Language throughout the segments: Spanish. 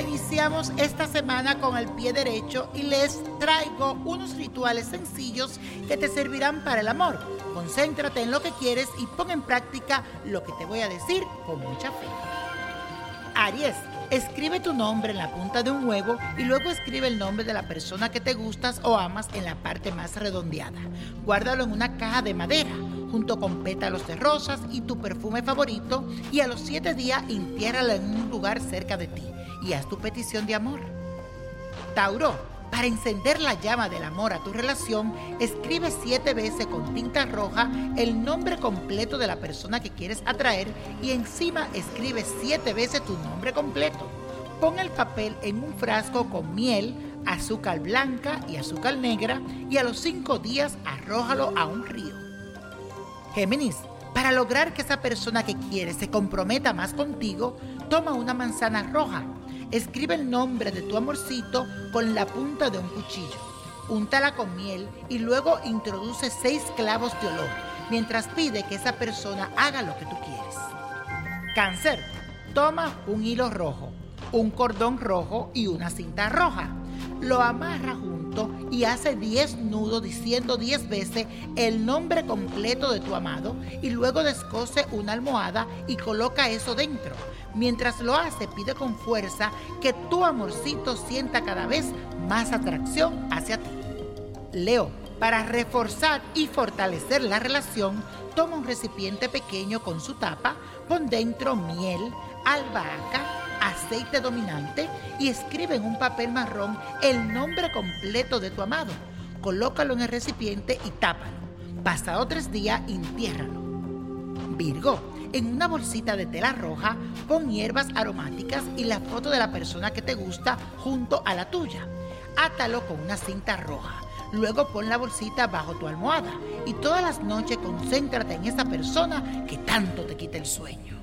Comenzamos esta semana con el pie derecho y les traigo unos rituales sencillos que te servirán para el amor. Concéntrate en lo que quieres y pon en práctica lo que te voy a decir con mucha fe. Aries, escribe tu nombre en la punta de un huevo y luego escribe el nombre de la persona que te gustas o amas en la parte más redondeada. Guárdalo en una caja de madera junto con pétalos de rosas y tu perfume favorito y a los siete días entiérralo en un lugar cerca de ti y haz tu petición de amor. Tauro, para encender la llama del amor a tu relación, escribe siete veces con tinta roja el nombre completo de la persona que quieres atraer y encima escribe siete veces tu nombre completo. Pon el papel en un frasco con miel, azúcar blanca y azúcar negra y a los cinco días arrójalo a un río. Géminis, para lograr que esa persona que quieres se comprometa más contigo, toma una manzana roja Escribe el nombre de tu amorcito con la punta de un cuchillo. Úntala con miel y luego introduce seis clavos de olor mientras pide que esa persona haga lo que tú quieres. Cáncer. Toma un hilo rojo, un cordón rojo y una cinta roja. Lo amarra junto y hace 10 nudos diciendo 10 veces el nombre completo de tu amado y luego descose una almohada y coloca eso dentro. Mientras lo hace, pide con fuerza que tu amorcito sienta cada vez más atracción hacia ti. Leo, para reforzar y fortalecer la relación, toma un recipiente pequeño con su tapa, pon dentro miel, albahaca, aceite dominante y escribe en un papel marrón el nombre completo de tu amado. Colócalo en el recipiente y tápalo. Pasado tres días, entiérralo. Virgo, en una bolsita de tela roja pon hierbas aromáticas y la foto de la persona que te gusta junto a la tuya. Átalo con una cinta roja. Luego pon la bolsita bajo tu almohada y todas las noches concéntrate en esa persona que tanto te quita el sueño.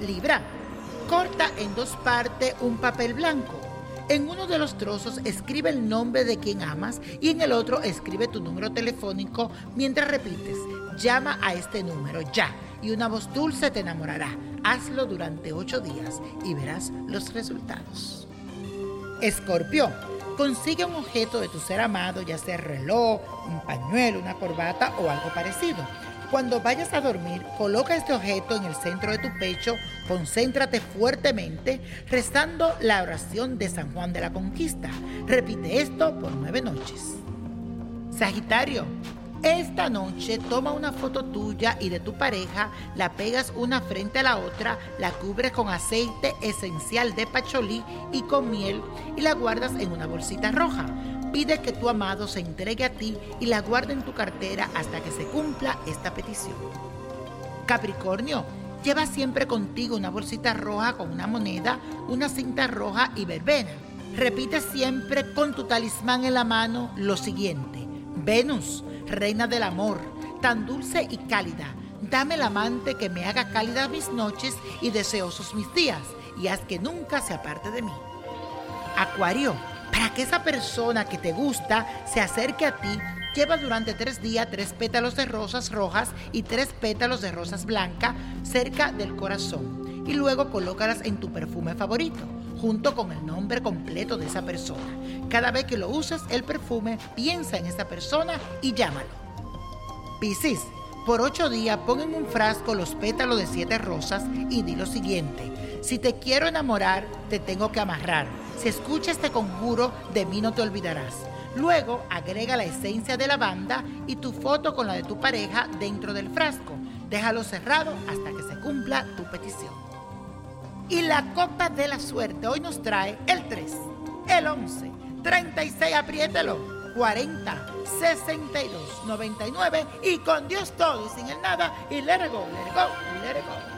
Libra, corta en dos partes un papel blanco. En uno de los trozos escribe el nombre de quien amas y en el otro escribe tu número telefónico mientras repites, llama a este número ya y una voz dulce te enamorará. Hazlo durante ocho días y verás los resultados. Escorpio, consigue un objeto de tu ser amado, ya sea reloj, un pañuelo, una corbata o algo parecido. Cuando vayas a dormir, coloca este objeto en el centro de tu pecho, concéntrate fuertemente, rezando la oración de San Juan de la Conquista. Repite esto por nueve noches. Sagitario, esta noche toma una foto tuya y de tu pareja, la pegas una frente a la otra, la cubres con aceite esencial de pacholí y con miel y la guardas en una bolsita roja. Pide que tu amado se entregue a ti y la guarde en tu cartera hasta que se cumpla esta petición. Capricornio, lleva siempre contigo una bolsita roja con una moneda, una cinta roja y verbena. Repite siempre con tu talismán en la mano lo siguiente. Venus, reina del amor, tan dulce y cálida. Dame el amante que me haga cálida mis noches y deseosos mis días, y haz que nunca se aparte de mí. Acuario, para que esa persona que te gusta se acerque a ti, lleva durante tres días tres pétalos de rosas rojas y tres pétalos de rosas blancas cerca del corazón, y luego colócalas en tu perfume favorito junto con el nombre completo de esa persona. Cada vez que lo uses el perfume, piensa en esa persona y llámalo. Piscis, por ocho días pon en un frasco los pétalos de siete rosas y di lo siguiente. Si te quiero enamorar, te tengo que amarrar. Si escuchas este conjuro, de mí no te olvidarás. Luego agrega la esencia de lavanda y tu foto con la de tu pareja dentro del frasco. Déjalo cerrado hasta que se cumpla tu petición. Y la copa de la suerte hoy nos trae el 3, el 11, 36, apriételo, 40, 62, 99 y con Dios todo y sin el nada y let it go, let it go, let go.